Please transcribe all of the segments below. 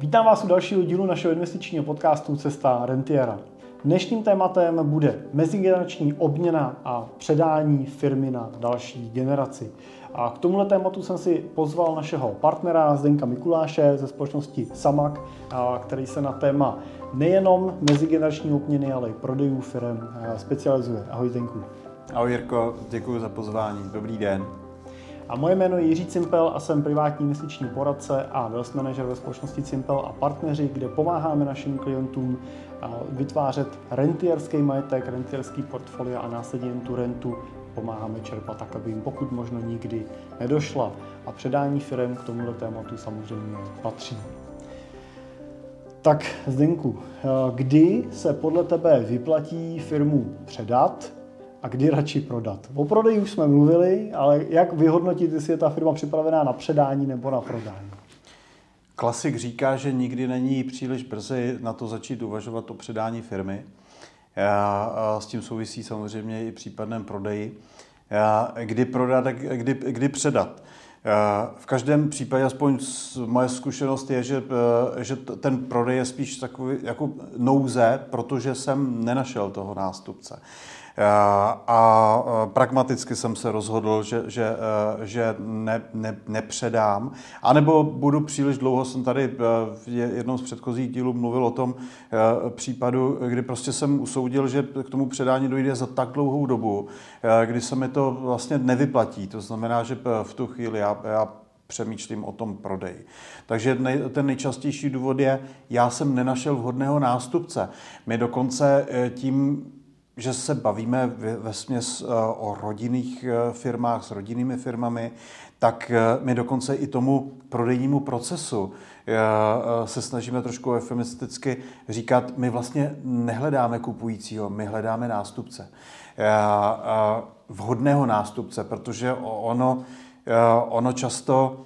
Vítám vás u dalšího dílu našeho investičního podcastu Cesta Rentiera. Dnešním tématem bude mezigenerační obměna a předání firmy na další generaci. A k tomuhle tématu jsem si pozval našeho partnera Zdenka Mikuláše ze společnosti Samak, který se na téma nejenom mezigenerační obměny, ale i prodejů firm specializuje. Ahoj Zdenku. Ahoj Jirko, děkuji za pozvání. Dobrý den. A moje jméno je Jiří Cimpel a jsem privátní investiční poradce a wealth manager ve společnosti Cimpel a partneři, kde pomáháme našim klientům vytvářet rentierský majetek, rentierský portfolio a následně tu rentu pomáháme čerpat tak, aby jim pokud možno nikdy nedošla. A předání firm k tomuto tématu samozřejmě patří. Tak Zdenku, kdy se podle tebe vyplatí firmu předat a kdy radši prodat. O prodeji už jsme mluvili, ale jak vyhodnotit, jestli je ta firma připravená na předání nebo na prodání? Klasik říká, že nikdy není příliš brzy na to začít uvažovat o předání firmy. A s tím souvisí samozřejmě i případném prodeji. Kdy prodat a kdy, kdy předat. V každém případě, aspoň moje zkušenost je, že, že ten prodej je spíš takový jako nouze, protože jsem nenašel toho nástupce. A pragmaticky jsem se rozhodl, že, že, e, že ne, ne, nepředám. A nebo budu příliš dlouho, jsem tady e, v jednom z předchozích dílů mluvil o tom e, případu, kdy prostě jsem usoudil, že k tomu předání dojde za tak dlouhou dobu, kdy se mi to vlastně nevyplatí. To znamená, že v tu chvíli já, já přemýšlím o tom prodeji. Takže ten nejčastější důvod je, já jsem nenašel vhodného nástupce. My dokonce tím že se bavíme ve směs eh, o rodinných eh, firmách s rodinnými firmami, tak eh, my dokonce i tomu prodejnímu procesu se snažíme trošku eufemisticky říkat, my vlastně nehledáme kupujícího, my hledáme nástupce. Vhodného nástupce, protože ono, ono často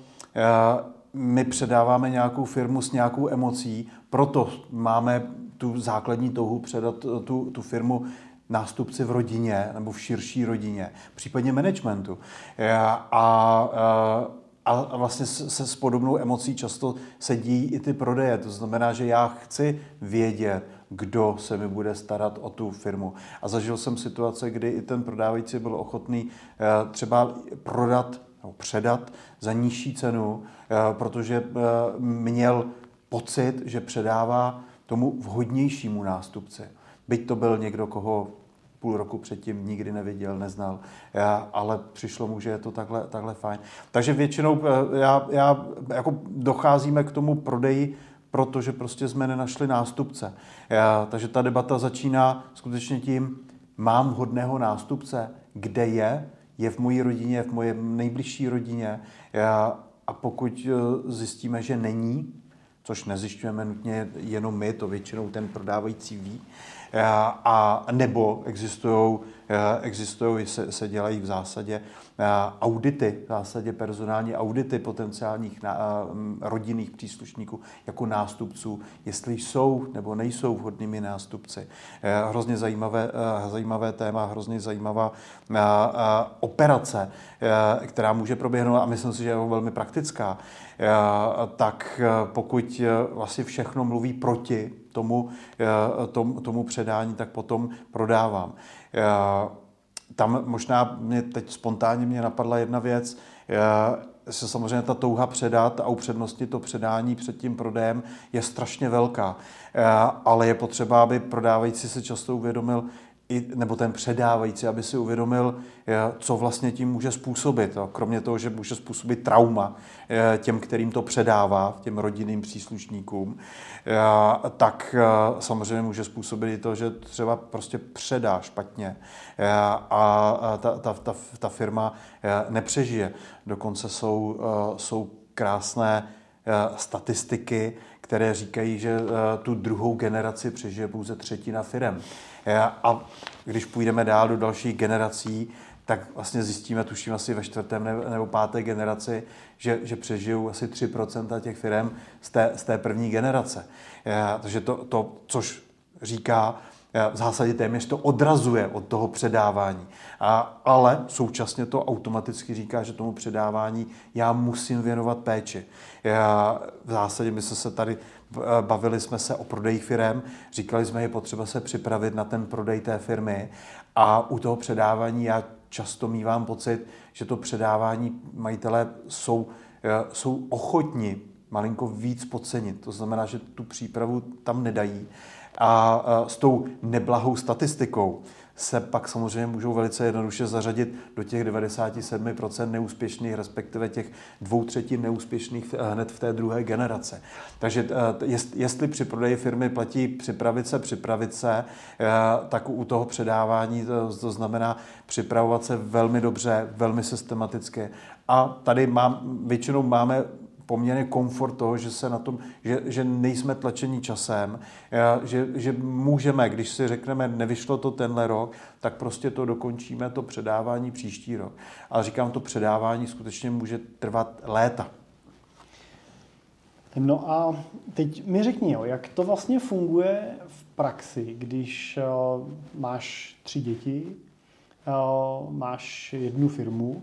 my předáváme nějakou firmu s nějakou emocí, proto máme tu základní touhu předat tu, tu firmu nástupci v rodině nebo v širší rodině, případně managementu. A, a, a vlastně se s podobnou emocí často sedí i ty prodeje. To znamená, že já chci vědět, kdo se mi bude starat o tu firmu. A zažil jsem situace, kdy i ten prodávající byl ochotný eh, třeba prodat nebo předat za nižší cenu, eh, protože eh, měl pocit, že předává tomu vhodnějšímu nástupci. Byť to byl někdo, koho půl roku předtím nikdy neviděl, neznal, já, ale přišlo mu, že je to takhle, takhle fajn. Takže většinou eh, já, já, jako docházíme k tomu prodeji, protože prostě jsme nenašli nástupce. Já, takže ta debata začíná skutečně tím, mám vhodného nástupce, kde je, je v mojí rodině, v moje nejbližší rodině já, a pokud eh, zjistíme, že není, což nezjišťujeme nutně jenom my, to většinou ten prodávající ví, a nebo existují Eh, existují, se, se dělají v zásadě eh, audity, v zásadě personální audity potenciálních eh, rodinných příslušníků jako nástupců, jestli jsou nebo nejsou vhodnými nástupci. Hrozně zajímavé, zajímavé téma, hrozně zajímavá operace, která může proběhnout a myslím si, že je velmi praktická, tak pokud vlastně všechno mluví proti tomu, tomu, tomu předání, tak potom prodávám. Tam možná mě teď spontánně mě napadla jedna věc, se samozřejmě ta touha předat a upřednostnit to předání před tím prodejem je strašně velká. Ale je potřeba, aby prodávající se často uvědomil, i, nebo ten předávající, aby si uvědomil, co vlastně tím může způsobit. Kromě toho, že může způsobit trauma těm, kterým to předává, těm rodinným příslušníkům, tak samozřejmě může způsobit i to, že třeba prostě předá špatně a ta, ta, ta, ta firma nepřežije. Dokonce jsou, jsou krásné statistiky, které říkají, že tu druhou generaci přežije pouze třetina firem. A když půjdeme dál do dalších generací, tak vlastně zjistíme, tuším asi ve čtvrtém nebo páté generaci, že, že přežijou asi 3% těch firm z té, z té první generace. Takže to, to, což říká, v zásadě téměř to odrazuje od toho předávání. A, ale současně to automaticky říká, že tomu předávání já musím věnovat péči. Já, v zásadě my jsme se tady bavili jsme se o prodeji firem, říkali jsme, je potřeba se připravit na ten prodej té firmy a u toho předávání já často mývám pocit, že to předávání majitele jsou, jsou ochotni malinko víc podcenit. To znamená, že tu přípravu tam nedají. A s tou neblahou statistikou se pak samozřejmě můžou velice jednoduše zařadit do těch 97% neúspěšných, respektive těch dvou třetin neúspěšných eh, hned v té druhé generace. Takže eh, jestli při prodeji firmy platí připravit se, připravit se, eh, tak u toho předávání to, to znamená připravovat se velmi dobře, velmi systematicky. A tady mám, většinou máme poměrně komfort toho, že se na tom, že, že nejsme tlačení časem, že, že můžeme, když si řekneme, nevyšlo to tenhle rok, tak prostě to dokončíme, to předávání příští rok. Ale říkám, to předávání skutečně může trvat léta. No a teď mi řekni, jo, jak to vlastně funguje v praxi, když uh, máš tři děti, uh, máš jednu firmu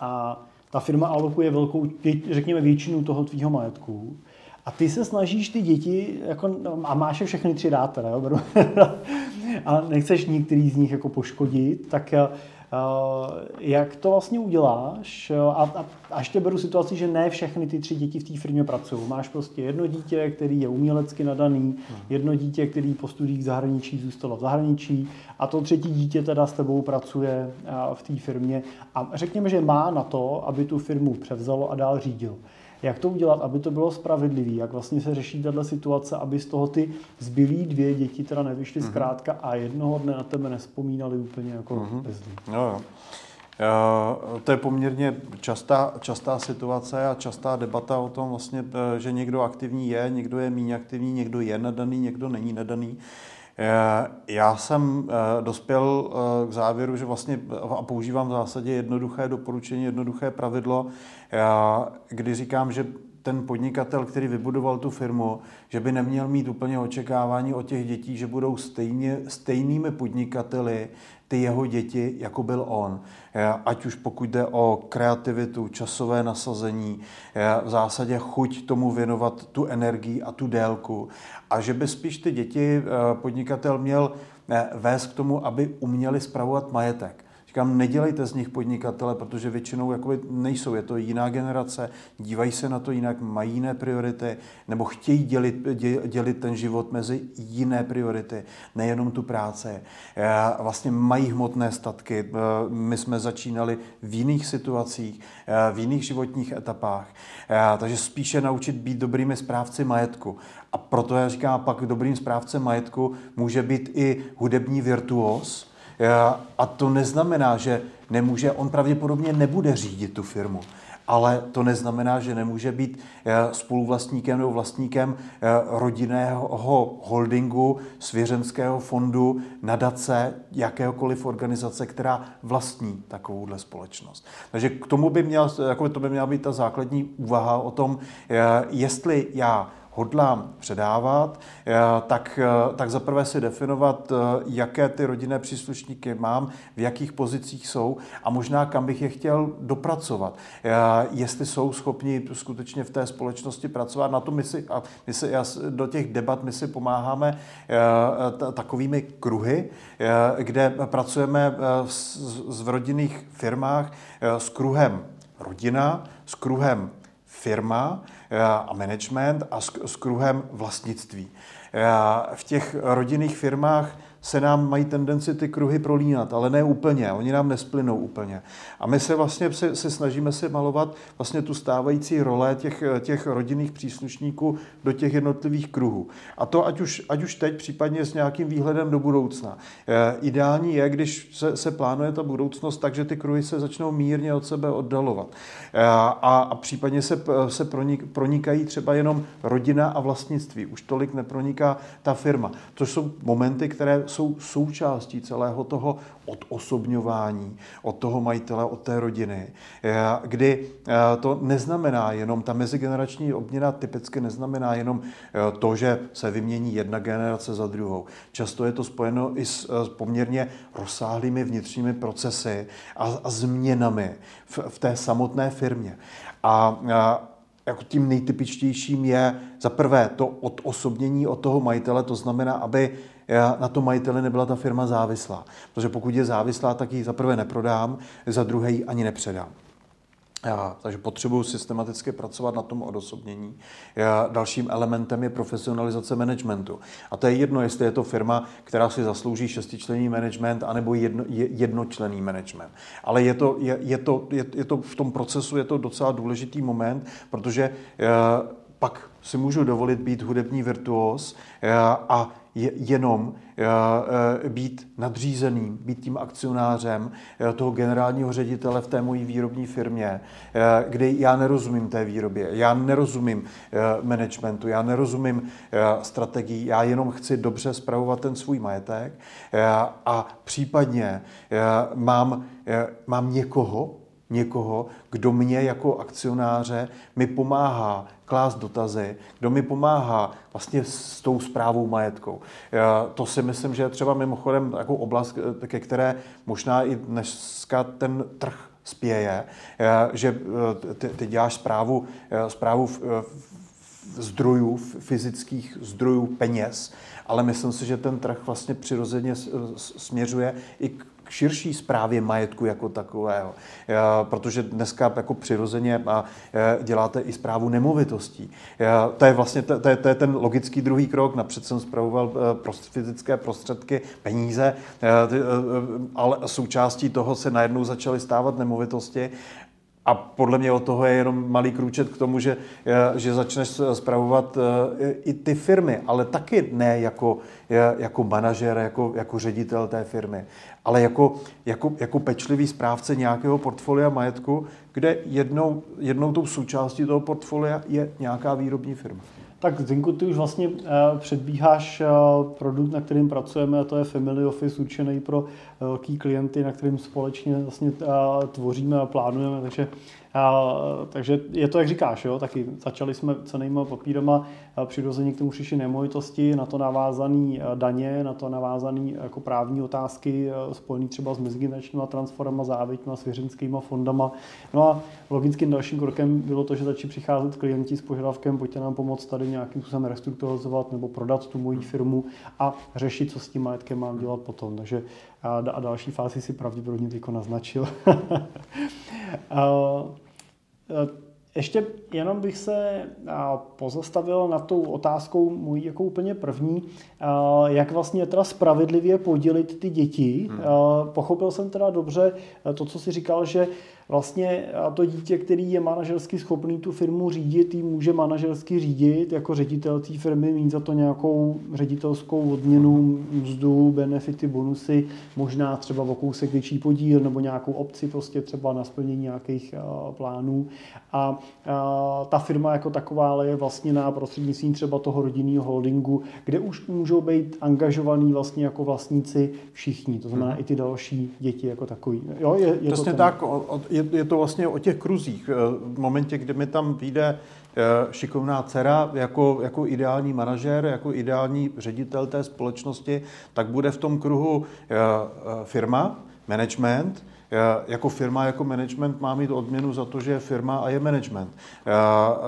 a ta firma alokuje velkou, řekněme, většinu toho tvýho majetku. A ty se snažíš ty děti, jako, no, a máš je všechny tři dát teda, jo, a nechceš některý z nich jako poškodit, tak Eh, jak to vlastně uděláš? A, a, a ještě beru situaci, že ne všechny ty tři děti v té firmě pracují. Máš prostě jedno dítě, který je umělecky nadaný, hmm. jedno dítě, který po studiích v zahraničí zůstalo v zahraničí a to třetí dítě teda s tebou pracuje eh, v té firmě a řekněme, že má na to, aby tu firmu převzalo a dál řídil. Jak to udělat, aby to bylo spravedlivé? Jak vlastně se řeší tato situace, aby z toho ty zbylí dvě děti teda nevyšly mm-hmm. zkrátka a jednoho dne na tebe nespomínali úplně jako mm-hmm. bezlí? Jo, jo. Uh, to je poměrně častá, častá situace a častá debata o tom vlastně, eh, že někdo aktivní je, někdo je méně aktivní, někdo je nadaný, někdo není nadaný. Já jsem dospěl k závěru, že vlastně a používám v zásadě jednoduché doporučení, jednoduché pravidlo, kdy říkám, že ten podnikatel, který vybudoval tu firmu, že by neměl mít úplně očekávání od těch dětí, že budou stejně, stejnými podnikateli ty jeho děti, jako byl on. Ať už pokud jde o kreativitu, časové nasazení, v zásadě chuť tomu věnovat tu energii a tu délku. A že by spíš ty děti eh, podnikatel měl eh, vést k tomu, aby uměli spravovat majetek. Říkám, nedělejte z nich podnikatele, protože většinou jakoby nejsou. Je to jiná generace, dívají se na to jinak, mají jiné priority, nebo chtějí dělit, dělit ten život mezi jiné priority, nejenom tu práce. Vlastně mají hmotné statky. My jsme začínali v jiných situacích, v jiných životních etapách. Takže spíše naučit být dobrými správci majetku. A proto já říkám, pak dobrým správcem majetku může být i hudební virtuos, a to neznamená, že nemůže, on pravděpodobně nebude řídit tu firmu, ale to neznamená, že nemůže být eh, spoluvlastníkem nebo vlastníkem eh, rodinného holdingu, svěřenského fondu, nadace, jakéhokoliv organizace, která vlastní takovouhle společnost. Takže k tomu by měl, jako to by měla být ta základní úvaha o tom, eh, jestli já hodlám předávat, eh, tak, eh, tak zaprvé si definovat, eh, jaké ty rodinné příslušníky mám, v jakých pozicích jsou a možná kam bych je chtěl dopracovat. Jestli jsou schopni skutečně v té společnosti pracovat. Na to my si, a my si do těch debat my si pomáháme takovými kruhy, kde pracujeme v rodinných firmách s kruhem rodina, s kruhem firma a management a s, s kruhem vlastnictví. Eh, v těch rodinných firmách se nám mají tendenci ty kruhy prolínat, ale ne úplně, oni nám nesplynou úplně. A my se vlastně se, se snažíme si malovat vlastně tu stávající role těch, těch rodinných příslušníků do těch jednotlivých kruhů. A to ať už, ať už teď, případně s nějakým výhledem do budoucna. E, ideální je, když se, se plánuje ta budoucnost, takže ty kruhy se začnou mírně od sebe oddalovat. E, a, a případně se, se pronik, pronikají třeba jenom rodina a vlastnictví. Už tolik neproniká ta firma. To jsou momenty, které jsou součástí celého toho odosobňování od toho majitele, od té rodiny, eh, kdy eh, to neznamená jenom, ta mezigenerační obměna typicky neznamená jenom eh, to, že se vymění jedna generace za druhou. Často je to spojeno i s poměrně rozsáhlými vnitřními procesy a, změnami v, v té samotné firmě. A, a jako tím nejtypičtějším je za prvé to odosobnění od toho majitele, to znamená, aby na tom majiteli nebyla ta firma závislá. Protože pokud je závislá, tak ji za prvé neprodám, za druhé ji ani nepředám. Já, takže potřebuji systematicky pracovat na tom odosobnění. Já, dalším elementem je profesionalizace managementu. A to je jedno, jestli je to firma, která si zaslouží šestičlenný management, anebo jedno, jednočlenný management. Ale je to, je, je, to, je, je to v tom procesu je to docela důležitý moment, protože já, pak si můžu dovolit být hudební virtuos a jenom být nadřízeným, být tím akcionářem toho generálního ředitele v té mojí výrobní firmě, kdy já nerozumím té výrobě, já nerozumím managementu, já nerozumím strategii, já jenom chci dobře spravovat ten svůj majetek a případně mám, mám někoho, někoho, kdo mě jako akcionáře mi pomáhá klást dotazy, kdo mi pomáhá vlastně s tou zprávou majetkou. To si myslím, že je třeba mimochodem jako oblast, ke které možná i dneska ten trh spěje, že ty, ty děláš zprávu, zprávu zdrojů, fyzických zdrojů peněz, ale myslím si, že ten trh vlastně přirozeně směřuje i k širší zprávě majetku jako takového. Protože dneska jako přirozeně děláte i zprávu nemovitostí. To je vlastně to je, to je ten logický druhý krok. Napřed jsem zpravoval e, fyzické prostředky, peníze, ale součástí toho se najednou začaly stávat nemovitosti a podle mě od toho je jenom malý krůčet k tomu, že, že začneš spravovat i ty firmy, ale taky ne jako, jako manažer, jako, jako ředitel té firmy, ale jako, jako, jako pečlivý správce nějakého portfolia majetku, kde jednou, jednou tou součástí toho portfolia je nějaká výrobní firma. Tak Zinku, ty už vlastně uh, předbíháš uh, produkt, na kterým pracujeme, a to je Family Office určený pro uh, velký klienty, na kterým společně vlastně tvoříme a plánujeme, takže a, takže je to, jak říkáš, jo, taky začali jsme cenýma papírama, přirozeně k tomu přišly nemovitosti, na to navázané daně, na to navázané jako právní otázky spojené třeba s mezigeneračníma transformama, závěťma, svěřenskýma fondama. No a logickým dalším krokem bylo to, že začali přicházet klienti s požadavkem, pojďte nám pomoct tady nějakým způsobem restrukturalizovat nebo prodat tu moji firmu a řešit, co s tím majetkem mám dělat potom. Takže a, další fázi si pravděpodobně tyko naznačil. Ještě jenom bych se pozastavil na tou otázkou můj jako úplně první, jak vlastně teda spravedlivě podělit ty děti. Hmm. Pochopil jsem teda dobře to, co si říkal, že vlastně to dítě, který je manažersky schopný tu firmu řídit, jí může manažersky řídit, jako ředitel té firmy mít za to nějakou ředitelskou odměnu, mzdu, benefity, bonusy, možná třeba o kousek větší podíl nebo nějakou opci prostě třeba na splnění nějakých plánů. A ta firma jako taková ale je vlastně na prostřednictvím třeba toho rodinného holdingu, kde už můžou být angažovaní vlastně jako vlastníci všichni, to znamená hmm. i ty další děti jako takový. Jo, je, je Přesně to tak, je, je to vlastně o těch kruzích. Eh, v momentě, kdy mi tam vyjde eh, šikovná dcera jako, jako ideální manažer, jako ideální ředitel té společnosti, tak bude v tom kruhu eh, firma, management, jako firma, jako management má mít odměnu za to, že je firma a je management.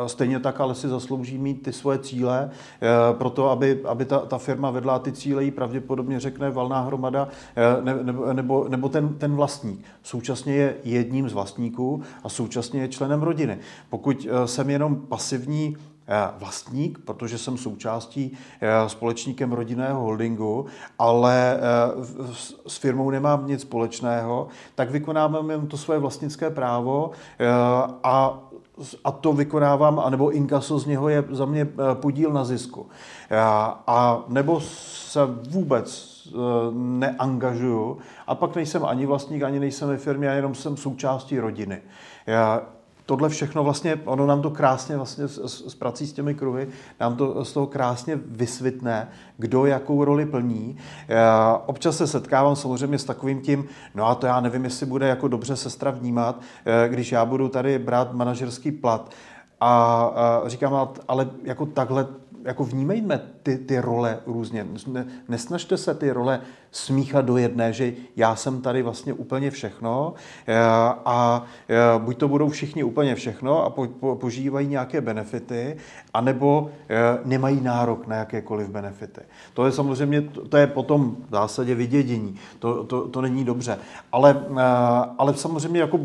Stejně tak ale si zaslouží mít ty svoje cíle, proto aby, aby ta, ta firma vedla ty cíle, jí pravděpodobně řekne valná hromada nebo, nebo, nebo ten, ten vlastník. Současně je jedním z vlastníků a současně je členem rodiny. Pokud jsem jenom pasivní Eh, vlastník, protože jsem součástí eh, společníkem rodinného holdingu, ale eh, s firmou nemám nic společného, tak vykonávám jen to své vlastnické právo a a to vykonávám, anebo inkaso z něho je za mě podíl na zisku. A nebo se vůbec neangažuju a pak nejsem ani vlastník, ani nejsem ve firmě, jenom jsem součástí rodiny. Já, tohle všechno vlastně, ono nám to krásně vlastně s, s, s prací s těmi kruhy, nám to z toho krásně vysvětne, kdo jakou roli plní. Já občas se setkávám samozřejmě s takovým tím, no a to já nevím, jestli bude jako dobře sestra vnímat, eh, když já budu tady brát manažerský plat. A, a říkám, ale jako takhle jako vnímejme ty, ty role různě. Nesnažte se ty role smíchat do jedné, že já jsem tady vlastně úplně všechno eh, a eh, buď to budou všichni úplně všechno a po, po, požívají nějaké benefity, anebo eh, nemají nárok na jakékoliv benefity. To je samozřejmě, to je potom v zásadě vydědění. To, to, to není dobře. Ale, ale samozřejmě jako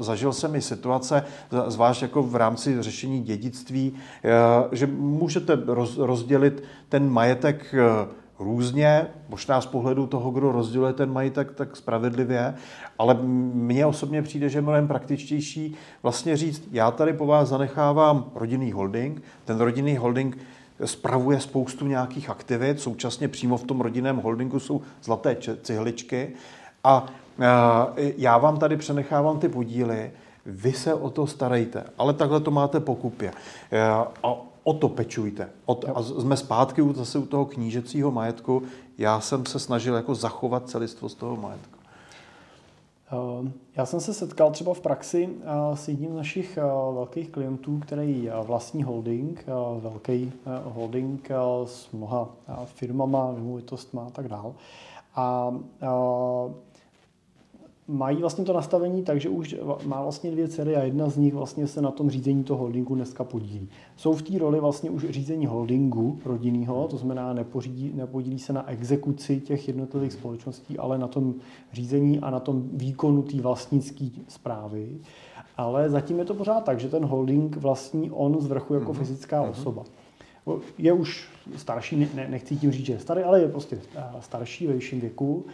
zažil jsem i situace, zvlášť jako v rámci řešení dědictví, že můžete roz, rozdělit ten majetek různě, možná z pohledu toho, kdo rozděluje ten majitek, tak spravedlivě, ale mně osobně přijde, že je mnohem praktičtější vlastně říct, já tady po vás zanechávám rodinný holding, ten rodinný holding spravuje spoustu nějakých aktivit, současně přímo v tom rodinném holdingu jsou zlaté cihličky a já vám tady přenechávám ty podíly, vy se o to starejte, ale takhle to máte pokupě. A o to pečujte. O to, a jsme zpátky zase u toho knížecího majetku. Já jsem se snažil jako zachovat celistvost toho majetku. Eh, já jsem se setkal třeba v praxi eh, s jedním z našich eh, velkých klientů, který vlastní holding, velký holding s mnoha firmama, nemovitostma a tak dále. A mají vlastně to nastavení tak, že už má vlastně dvě dcery a jedna z nich vlastně se na tom řízení toho holdingu dneska podílí. Jsou v té roli vlastně už řízení holdingu rodinného, to znamená nepořídí, nepodílí se na exekuci těch jednotlivých společností, ale na tom řízení a na tom výkonu té vlastnické zprávy. Ale zatím je to pořád tak, že ten holding vlastní on z vrchu jako mm-hmm. fyzická mm-hmm. osoba. Je už starší, ne, nechci tím říct, že je starý, ale je prostě starší ve vyšším věku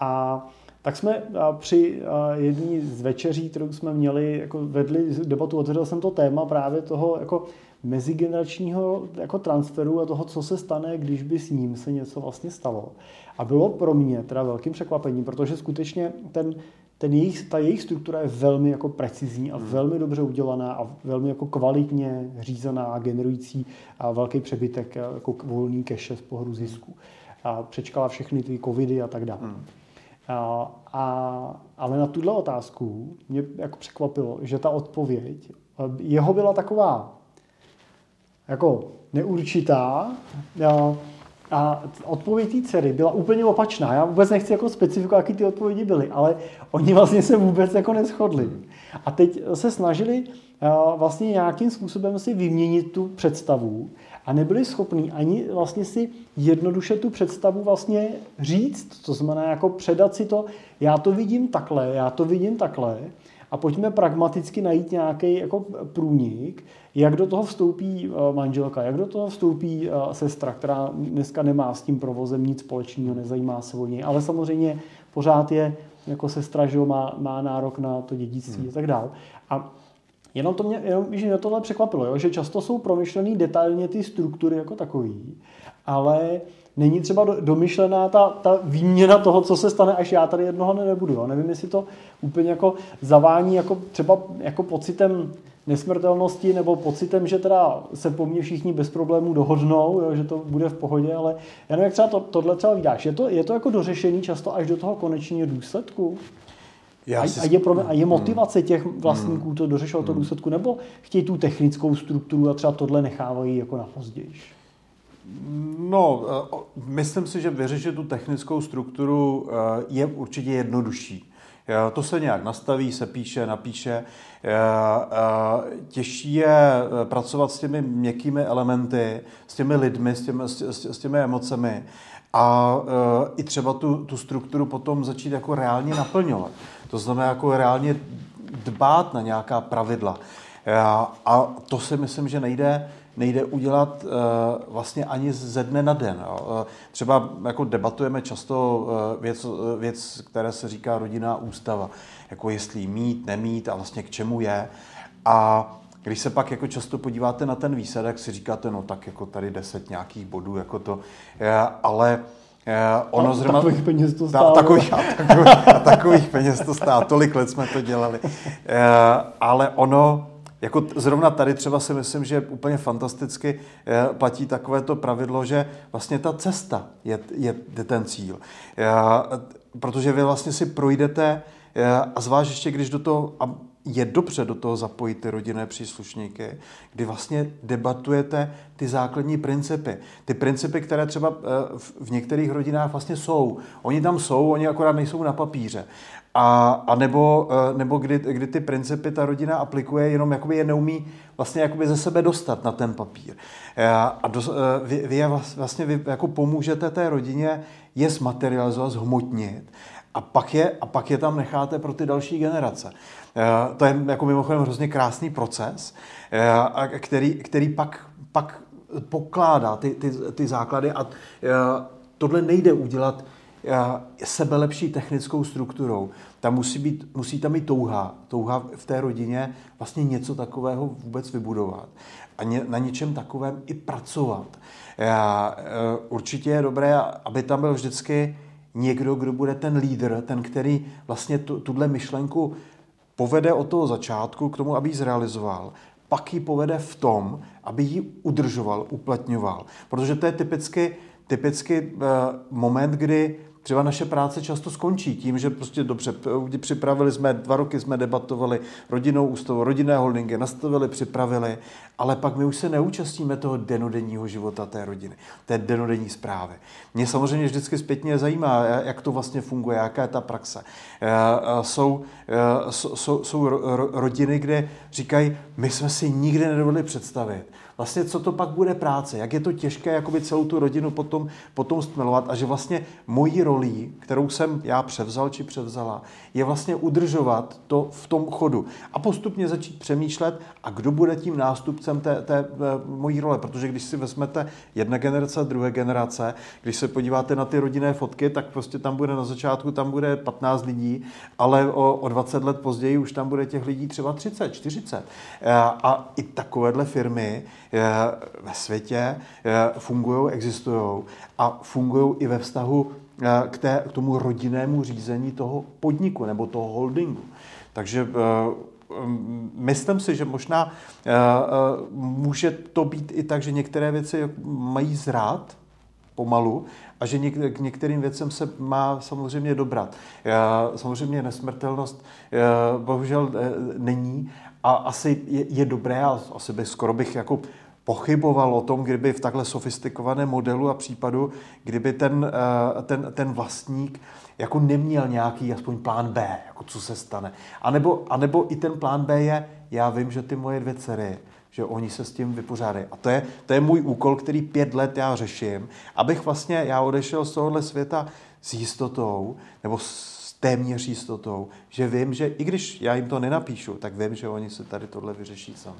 a tak jsme při jedné z večeří, kterou jsme měli, jako vedli debatu, otevřel jsem to téma právě toho jako mezigeneračního jako transferu a toho, co se stane, když by s ním se něco vlastně stalo. A bylo pro mě teda velkým překvapením, protože skutečně ten, ten jejich, ta jejich struktura je velmi jako precizní a hmm. velmi dobře udělaná a velmi jako kvalitně řízená a generující a velký přebytek jako volný keše z pohledu zisku. A přečkala všechny ty covidy a tak dále. Hmm. A, a, ale na tuhle otázku mě jako překvapilo, že ta odpověď jeho byla taková jako neurčitá a, a odpověď té dcery byla úplně opačná. Já vůbec nechci jako specifikovat, jaký ty odpovědi byly, ale oni vlastně se vůbec jako neschodli. A teď se snažili vlastně nějakým způsobem si vyměnit tu představu a nebyli schopní ani vlastně si jednoduše tu představu vlastně říct, to znamená jako předat si to, já to vidím takhle, já to vidím takhle a pojďme pragmaticky najít nějaký jako průnik, jak do toho vstoupí eh, manželka, jak do toho vstoupí eh, sestra, která dneska nemá s tím provozem nic společného, nezajímá se o něj, ale samozřejmě pořád je jako sestra, že má, má nárok na to dědictví hmm. a tak dále. A Jenom, to mě, jenom že mě tohle překvapilo, jo? že často jsou promyšlený detailně ty struktury jako takový, ale není třeba domyšlená ta, ta výměna toho, co se stane, až já tady jednoho nebudu. Jo? Nevím, jestli to úplně jako zavání jako třeba jako pocitem nesmrtelnosti nebo pocitem, že teda se po mně všichni bez problémů dohodnou, jo, že to bude v pohodě, ale nevím, jak třeba to, tohle třeba vydáš. Je to, je to jako dořešení často až do toho konečního důsledku? Já a, si... a, je problem, a je motivace těch vlastníků to dořešovat to důsledku, nebo chtějí tu technickou strukturu a třeba tohle nechávají jako na později? No, eh, myslím si, že vyřešit tu technickou strukturu eh, je určitě jednodušší. To se nějak nastaví, se píše, napíše. Eh, těžší je pracovat s těmi měkkými elementy, s těmi lidmi, s těmi, s těmi emocemi a i třeba tu, tu strukturu potom začít jako reálně naplňovat. To znamená jako reálně dbát na nějaká pravidla. A to si myslím, že nejde, nejde udělat eh, vlastně ani ze dne na den. Eh, třeba jako debatujeme často eh, věc, věc, které se říká rodinná ústava, jako jestli mít, nemít a vlastně k čemu je. A když se pak jako často podíváte na ten výsledek, si říkáte, no tak jako tady deset nějakých bodů, jako to, ale Uh, ono a zrovna, takových peněz to stálo. Takových, a takových, a takových peněz to stálo. Tolik let jsme to dělali. Uh, ale ono, jako zrovna tady třeba si myslím, že úplně fantasticky eh, platí takové to pravidlo, že vlastně ta cesta je, je, je ten cíl. Protože vy vlastně si projdete a zvlášť ještě, když do toho, a je dobře do toho zapojit ty rodinné příslušníky, kdy vlastně debatujete ty základní principy. Ty principy, které třeba v některých rodinách vlastně jsou. Oni tam jsou, oni akorát nejsou na papíře. A, a nebo, e, nebo kdy, kdy ty principy ta rodina aplikuje, jenom jakoby je neumí vlastně jakoby ze sebe dostat na ten papír. E, a do, vy, vy vlastně vy jako pomůžete té rodině je zmaterializovat, zhmotnit a pak je, a pak je tam necháte pro ty další generace. To je jako mimochodem hrozně krásný proces, který, který pak, pak pokládá ty, ty, ty základy a tohle nejde udělat sebelepší technickou strukturou. Tam musí, být, musí tam být touha, touha v té rodině vlastně něco takového vůbec vybudovat a ně, na něčem takovém i pracovat. Určitě je dobré, aby tam byl vždycky někdo, kdo bude ten lídr, ten, který vlastně tu, tuhle myšlenku povede od toho začátku k tomu, aby ji zrealizoval, pak ji povede v tom, aby ji udržoval, uplatňoval. Protože to je typicky, typicky uh, moment, kdy Třeba naše práce často skončí tím, že prostě dobře, připravili jsme, dva roky jsme debatovali rodinou ústavu, rodinné holdingy, nastavili, připravili, ale pak my už se neúčastníme toho denodenního života té rodiny, té denodenní zprávy. Mě samozřejmě vždycky zpětně zajímá, jak to vlastně funguje, jaká je ta praxe. Eh, eh, jsou, eh, jsou, jsou rodiny, kde říkají, my jsme si nikdy nedovedli představit, vlastně co to pak bude práce, jak je to těžké jakoby celou tu rodinu potom, potom stmelovat? A že vlastně mojí rolí, kterou jsem já převzal či převzala, je vlastně udržovat to v tom chodu a postupně začít přemýšlet, a kdo bude tím nástupcem té, té, mojí role, protože když si vezmete jedna generace, druhé generace, když se podíváte na ty rodinné fotky, tak prostě tam bude na začátku, tam bude 15 lidí, ale o, o 20 let později už tam bude těch lidí třeba 30, 40. A i takovéhle firmy ve světě fungují, existují a fungují i ve vztahu k, té, k tomu rodinnému řízení toho podniku nebo toho holdingu. Takže myslím si, že možná může to být i tak, že některé věci mají zrát pomalu a že k některým věcem se má samozřejmě dobrat. Samozřejmě nesmrtelnost bohužel není a asi je, dobré a asi by skoro bych jako pochyboval o tom, kdyby v takhle sofistikovaném modelu a případu, kdyby ten, eh, ten, ten vlastník jako neměl nějaký aspoň plán B, jako co se stane. A nebo, a nebo i ten plán B je, já vím, že ty moje dvě dcery, že oni se s tím vypořádají. A to je, to je můj úkol, který pět let já řeším, abych vlastně já odešel z tohohle světa s jistotou, nebo s téměř jistotou, že vím, že i když já jim to nenapíšu, tak vím, že oni se tady tohle vyřeší sami.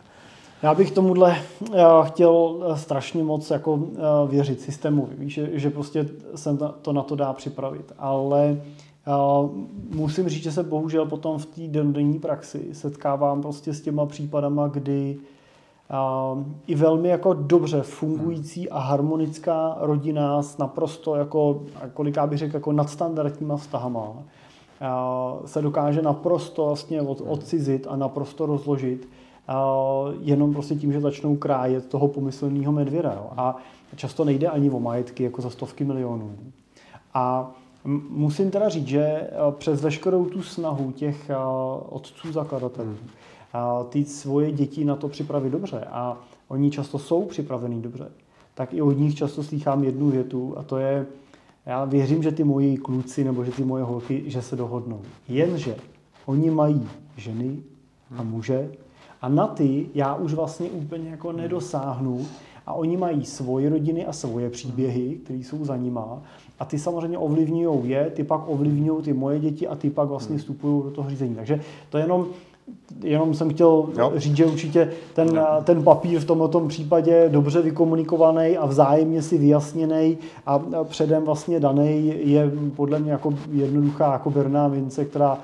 Já bych tomuhle eh, chtěl eh, strašně moc jako eh, věřit systému, že, že prostě se to na to dá připravit, ale musím říct, že se bohužel potom v té denní praxi setkávám prostě s těma případama, kdy i velmi jako dobře fungující a harmonická rodina s naprosto jako, koliká bych řekl, jako nadstandardníma vztahama se dokáže naprosto vlastně odcizit a naprosto rozložit jenom prostě tím, že začnou krájet toho pomyslného medvěda. Jo. A často nejde ani o majetky jako za stovky milionů. A musím teda říct, že přes veškerou tu snahu těch otců zakladatelů, ty svoje děti na to připravit dobře a oni často jsou připravený dobře, tak i od nich často slychám jednu větu a to je, já věřím, že ty moji kluci nebo že ty moje holky, že se dohodnou. Jenže oni mají ženy a muže, a na ty já už vlastně úplně jako nedosáhnu. A oni mají svoje rodiny a svoje příběhy, které jsou za nima. A ty samozřejmě ovlivňují je, ty pak ovlivňují ty moje děti a ty pak vlastně vstupují do toho řízení. Takže to je jenom Jenom jsem chtěl jo. říct, že určitě ten, ten papír v tomto případě dobře vykomunikovaný a vzájemně si vyjasněný a předem vlastně daný je podle mě jako jednoduchá jako berná mince, která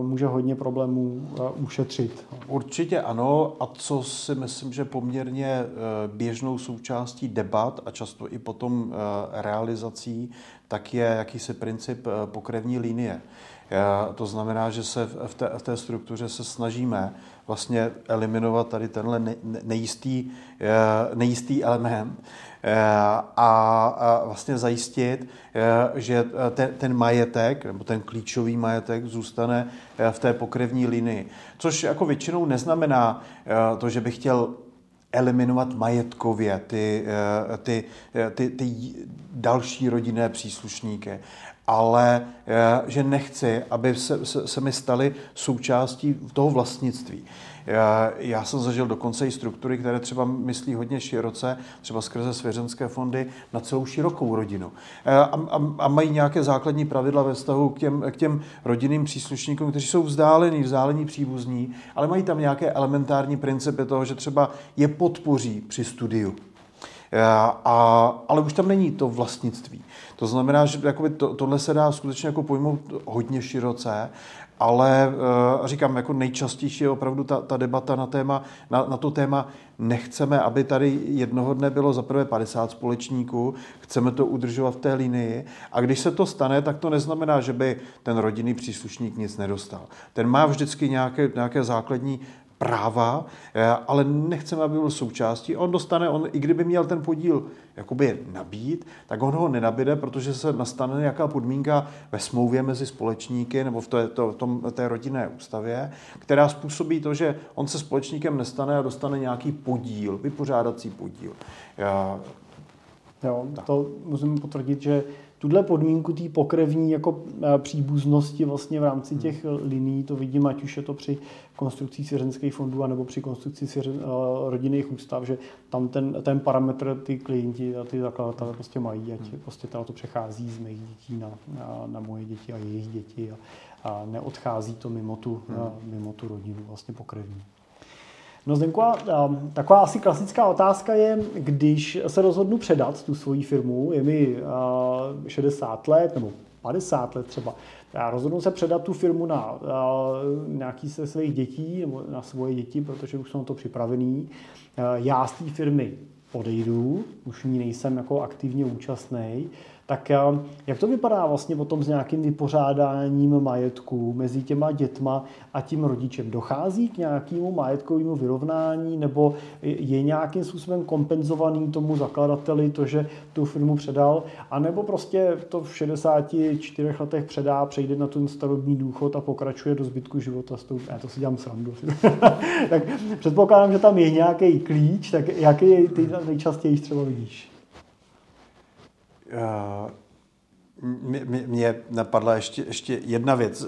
může hodně problémů ušetřit. Určitě ano a co si myslím, že poměrně e, běžnou součástí debat a často i potom e, realizací, tak je jakýsi princip e, pokrevní linie. To znamená, že se v té, v té struktuře se snažíme vlastně eliminovat tady tenhle nejistý, nejistý element a vlastně zajistit, že ten, ten majetek, nebo ten klíčový majetek zůstane v té pokrevní linii. Což jako většinou neznamená to, že bych chtěl eliminovat majetkově ty, eh, ty, eh, ty, ty další rodinné příslušníky, ale eh, že nechci, aby se, se, se mi staly součástí toho vlastnictví. Já, já jsem zažil dokonce i struktury, které třeba myslí hodně široce, třeba skrze svěřenské fondy, na celou širokou rodinu. A, a, a mají nějaké základní pravidla ve vztahu k těm, k těm rodinným příslušníkům, kteří jsou vzdálení, vzdálení příbuzní, ale mají tam nějaké elementární principy toho, že třeba je podpoří při studiu. A, ale už tam není to vlastnictví. To znamená, že to, tohle se dá skutečně jako pojmout hodně široce ale uh, říkám, jako nejčastější je opravdu ta, ta debata na, téma, na, na to téma, nechceme, aby tady jednoho dne bylo za prvé 50 společníků, chceme to udržovat v té linii a když se to stane, tak to neznamená, že by ten rodinný příslušník nic nedostal. Ten má vždycky nějaké, nějaké základní práva, eh, ale nechceme, aby byl součástí. On dostane, on, i kdyby měl ten podíl jakoby nabít, tak on ho nenabide, protože se nastane nějaká podmínka ve smlouvě mezi společníky nebo v té, to, tom, té rodinné ústavě, která způsobí to, že on se společníkem nestane a dostane nějaký podíl, vypořádací podíl. Já, jo, to musím potvrdit, že tuhle podmínku té pokrevní jako eh, příbuznosti vlastně v rámci hmm. těch linií to vidím, ať už je to při konstrukcí svěřenských fondů anebo při konstrukci svěřen, eh, rodinných ústav, že tam ten, ten parametr ty klienti a ty zakladatelé prostě mají, ať hmm. prostě to přechází z mých dětí na, na, na moje děti a jejich děti a, a neodchází to mimo tu, hmm. mimo tu rodinu vlastně pokrevní. No Zdenku, taková asi klasická otázka je, když se rozhodnu předat tu svoji firmu, je mi 60 let nebo 50 let třeba, já rozhodnu se předat tu firmu na nějaký se svých dětí nebo na svoje děti, protože už jsou na to připravený. Já z té firmy odejdu, už ní nejsem jako aktivně účastný, tak jak to vypadá vlastně potom s nějakým vypořádáním majetku mezi těma dětma a tím rodičem? Dochází k nějakému majetkovému vyrovnání nebo je nějakým způsobem kompenzovaný tomu zakladateli to, že tu firmu předal? A nebo prostě to v 64 letech předá, přejde na ten starobní důchod a pokračuje do zbytku života s tou... Já to si dělám srandu. tak předpokládám, že tam je nějaký klíč, tak jaký ty nejčastěji třeba vidíš? Eh, mě napadla ještě, ještě jedna věc,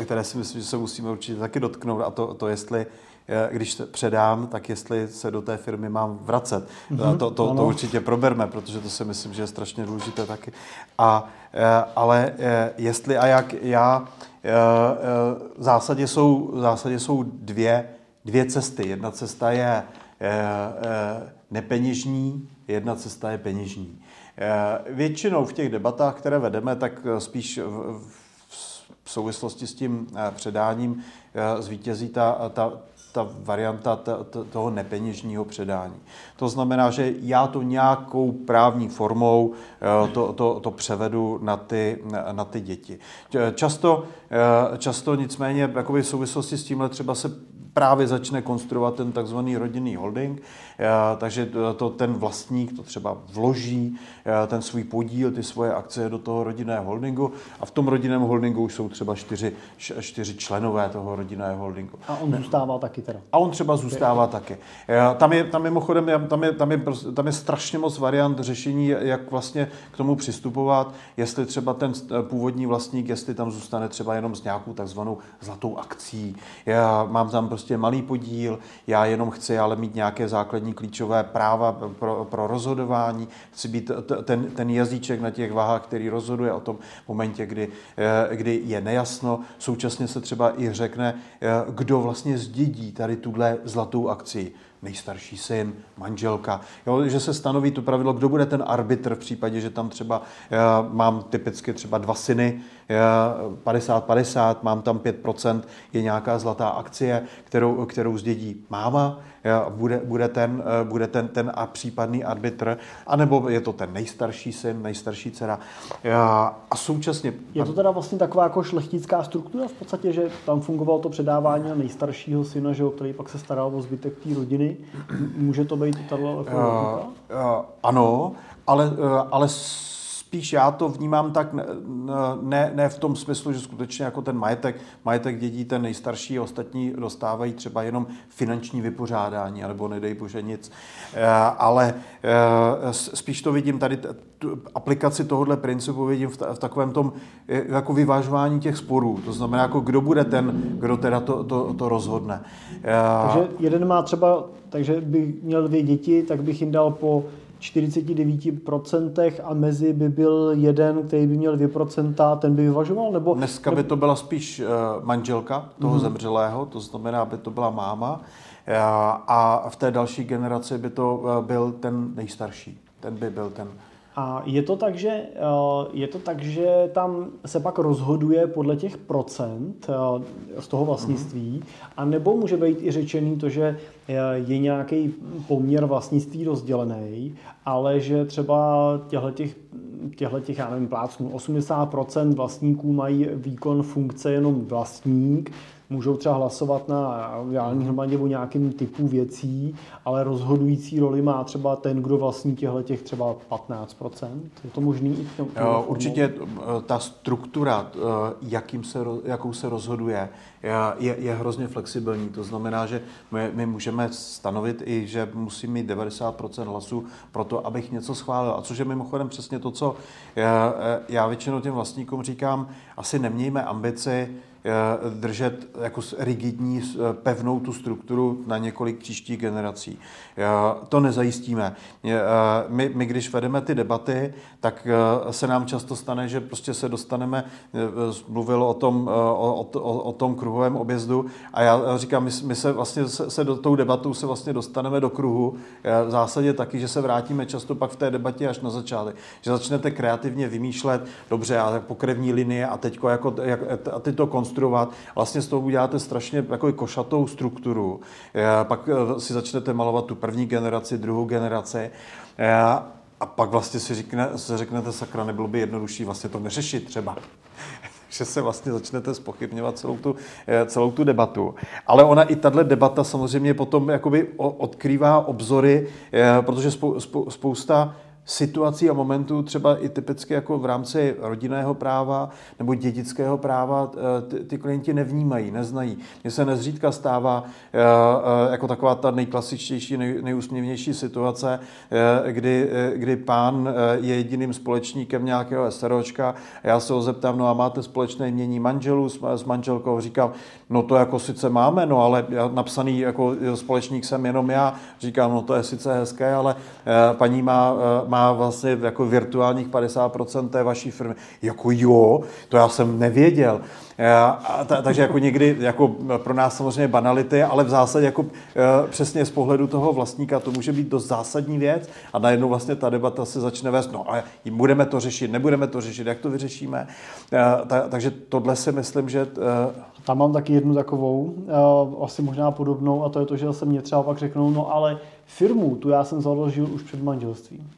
eh, které si myslím, že se musíme určitě taky dotknout, a to, to jestli eh, když se předám, tak jestli se do té firmy mám vracet. Mm-hmm, to, to, to určitě proberme, protože to si myslím, že je strašně důležité taky. A, ale jestli a jak já, v zásadě jsou, v zásadě jsou dvě, dvě cesty. Jedna cesta je nepeněžní, jedna cesta je peněžní. Eh, většinou v těch debatách, které vedeme, tak eh, spíš v souvislosti s tím eh, předáním zvítězí ta, ta, ta varianta toho nepeněžního předání. To znamená, že já to nějakou právní formou to, to, to převedu na ty, na ty děti. Často, často nicméně v souvislosti s tímhle třeba se právě začne konstruovat ten takzvaný rodinný holding, eh, takže to ten vlastník to třeba vloží, eh, ten svůj podíl, ty svoje akcie do toho rodinného holdingu a v tom rodinném holdingu už jsou třeba čtyři, čtyři členové toho rodinného holdingu. A on zůstává taky teda. A on třeba zůstává taky. Eh, tam je, tam mimochodem, tam je, tam, je, tam je strašně moc variant řešení, jak vlastně k tomu přistupovat, jestli třeba ten původní vlastník, jestli tam zůstane třeba jenom s nějakou takzvanou zlatou akcí. Já mám tam prostě prostě malý podíl, já jenom chci ale mít nějaké základní klíčové práva pro, pro rozhodování, chci být ten, ten jazyček na těch váhách, který rozhoduje o tom momentě, kdy, eh, kdy je nejasno. Současně se třeba i řekne, eh, kdo vlastně zdědí tady tuhle zlatou akci nejstarší syn, manželka. Jo, že se stanoví to pravidlo, kdo bude ten arbitr v případě, že tam třeba já mám typicky třeba dva syny, 50-50, mám tam 5%, je nějaká zlatá akcie, kterou, kterou zdědí máma, bude, bude, ten, bude ten, ten a případný arbitr, anebo je to ten nejstarší syn, nejstarší dcera. A současně... Je to teda vlastně taková jako šlechtická struktura v podstatě, že tam fungovalo to předávání nejstaršího syna, že, který pak se staral o zbytek té rodiny. Může to být tato jako uh, uh, Ano, ale, uh, ale spíš já to vnímám tak ne, ne v tom smyslu, že skutečně jako ten majetek, majetek dědí ten nejstarší, ostatní dostávají třeba jenom finanční vypořádání, nebo nedej bože nic, eh, ale eh, spíš to vidím tady, aplikaci tohohle principu vidím v, v takovém tom eh, jako vyvážování těch sporů. To znamená, jako kdo bude ten, kdo teda to, to, to rozhodne. Takže jeden má třeba, takže by měl dvě děti, tak bych jim dal po 49% a mezi by byl jeden, který by měl 2%, ten by vyvažoval? Nebo... Dneska by to byla spíš uh, manželka toho mm-hmm. zemřelého, to znamená, by to byla máma uh, a v té další generaci by to uh, byl ten nejstarší. Ten by byl ten a je to tak, že, eh, je to tak, že tam se pak rozhoduje podle těch procent eh, z toho vlastnictví, a nebo může být i řečený to, že eh, je nějaký poměr vlastnictví rozdělený, ale že třeba těchto těchto těch, já nevím, plácnů, 80% vlastníků mají výkon funkce jenom vlastník, můžou třeba hlasovat na reální hromadě o nějakém typu věcí, ale rozhodující roli má třeba ten, kdo vlastní těchto těch třeba 15%. Je to možný i v jo, Určitě eh, ta struktura, eh, jakým se, jakou se rozhoduje, je, je hrozně flexibilní. To znamená, že my, my můžeme stanovit i, že musím mít 90% hlasů pro to, abych něco schválil. A což je mimochodem přesně to, co já, eh, já většinou těm vlastníkům říkám, asi nemějme ambici držet jako rigidní, eh, pevnou tu strukturu na několik příštích generací. Eh, to nezajistíme. My, my když vedeme ty debaty, tak se nám často stane, že prostě se dostaneme, mluvil o tom, o, o, o tom kruhovém objezdu a já říkám, my, my se vlastně se, se do tou debatou se vlastně dostaneme do kruhu. V zásadě taky, že se vrátíme často pak v té debatě až na začátek. Že začnete kreativně vymýšlet, dobře, a pokrevní linie a teďko jako, jak, a ty to konstruovat. Vlastně z toho uděláte strašně jako košatou strukturu. Pak eh, si začnete malovat tu první generaci, druhou generaci. A pak vlastně si, řekne, si řeknete, sakra, nebylo by jednodušší vlastně to neřešit třeba že se vlastně začnete spochybňovat celou tu, eh, celou tu debatu. Ale ona i tahle debata samozřejmě potom jakoby odkrývá obzory, eh, protože spou, spou, spousta situací a momentů, třeba i typicky jako v rámci rodinného práva nebo dědického práva, eh, ty, ty klienti nevnímají, neznají. Mně se nezřídka stává eh, eh, jako taková ta nejklasičtější, nej, nejúsměvnější situace, kdy, kdy pán je jediným společníkem nějakého SROčka a já se ho zeptám, no a máte společné mění manželů s, s manželkou? Říkám, no to jako sice máme, no ale napsaný jako společník jsem jenom já. Říkám, no to je sice hezké, ale paní má, má má vlastně jako virtuálních 50% té vaší firmy. Jako jo, to já jsem nevěděl. A ta, takže jako někdy jako pro nás samozřejmě banality, ale v zásadě jako e, přesně z pohledu toho vlastníka to může být dost zásadní věc a najednou vlastně ta debata se začne vést, no a budeme to řešit, nebudeme to řešit, jak to vyřešíme. E, ta, takže tohle si myslím, že... Tam mám taky jednu takovou, asi možná podobnou, a to je to, že se mě třeba pak řeknou, no ale firmu, tu já jsem založil už před manželstvím.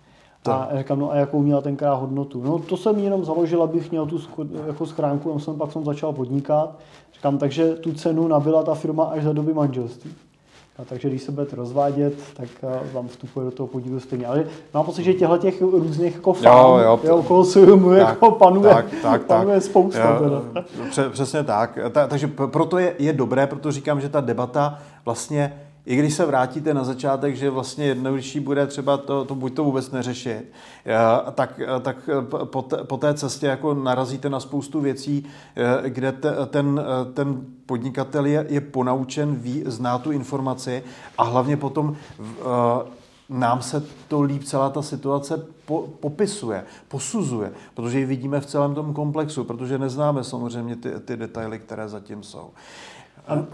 To. A říkám, no a jakou měla tenkrát hodnotu? No to jsem jenom založil, abych měl tu jako schránku, a jsem pak jsem začal podnikat. Říkám, takže tu cenu nabila ta firma až za doby manželství. A takže když se budete rozvádět, tak vám vstupuje do toho podílu stejně. Ale mám pocit, že těchto těch různých jako fan, jo, jo, okolo jako panuje, tak, tak, panuje tak. spousta. Jo, teda. Přesně tak. Ta, takže proto je, je dobré, proto říkám, že ta debata vlastně i když se vrátíte na začátek, že vlastně jednodušší bude třeba to, to buď to vůbec neřešit, tak, tak po, té, po té cestě jako narazíte na spoustu věcí, eh, kde te, ten, ten podnikatel je, je ponaučen, ví, zná tu informaci a hlavně potom eh, nám se to líp celá ta situace po, popisuje, posuzuje, protože ji vidíme v celém tom komplexu, protože neznáme samozřejmě ty, ty detaily, které zatím jsou. A